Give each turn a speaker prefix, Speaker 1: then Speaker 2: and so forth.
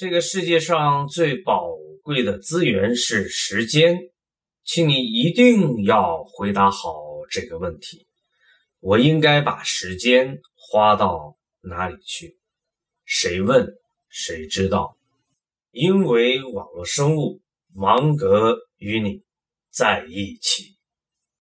Speaker 1: 这个世界上最宝贵的资源是时间请你一定要回答好这个问题。我应该把时间花到哪里去？谁问谁知道。因为网络生物芒格与你在一起。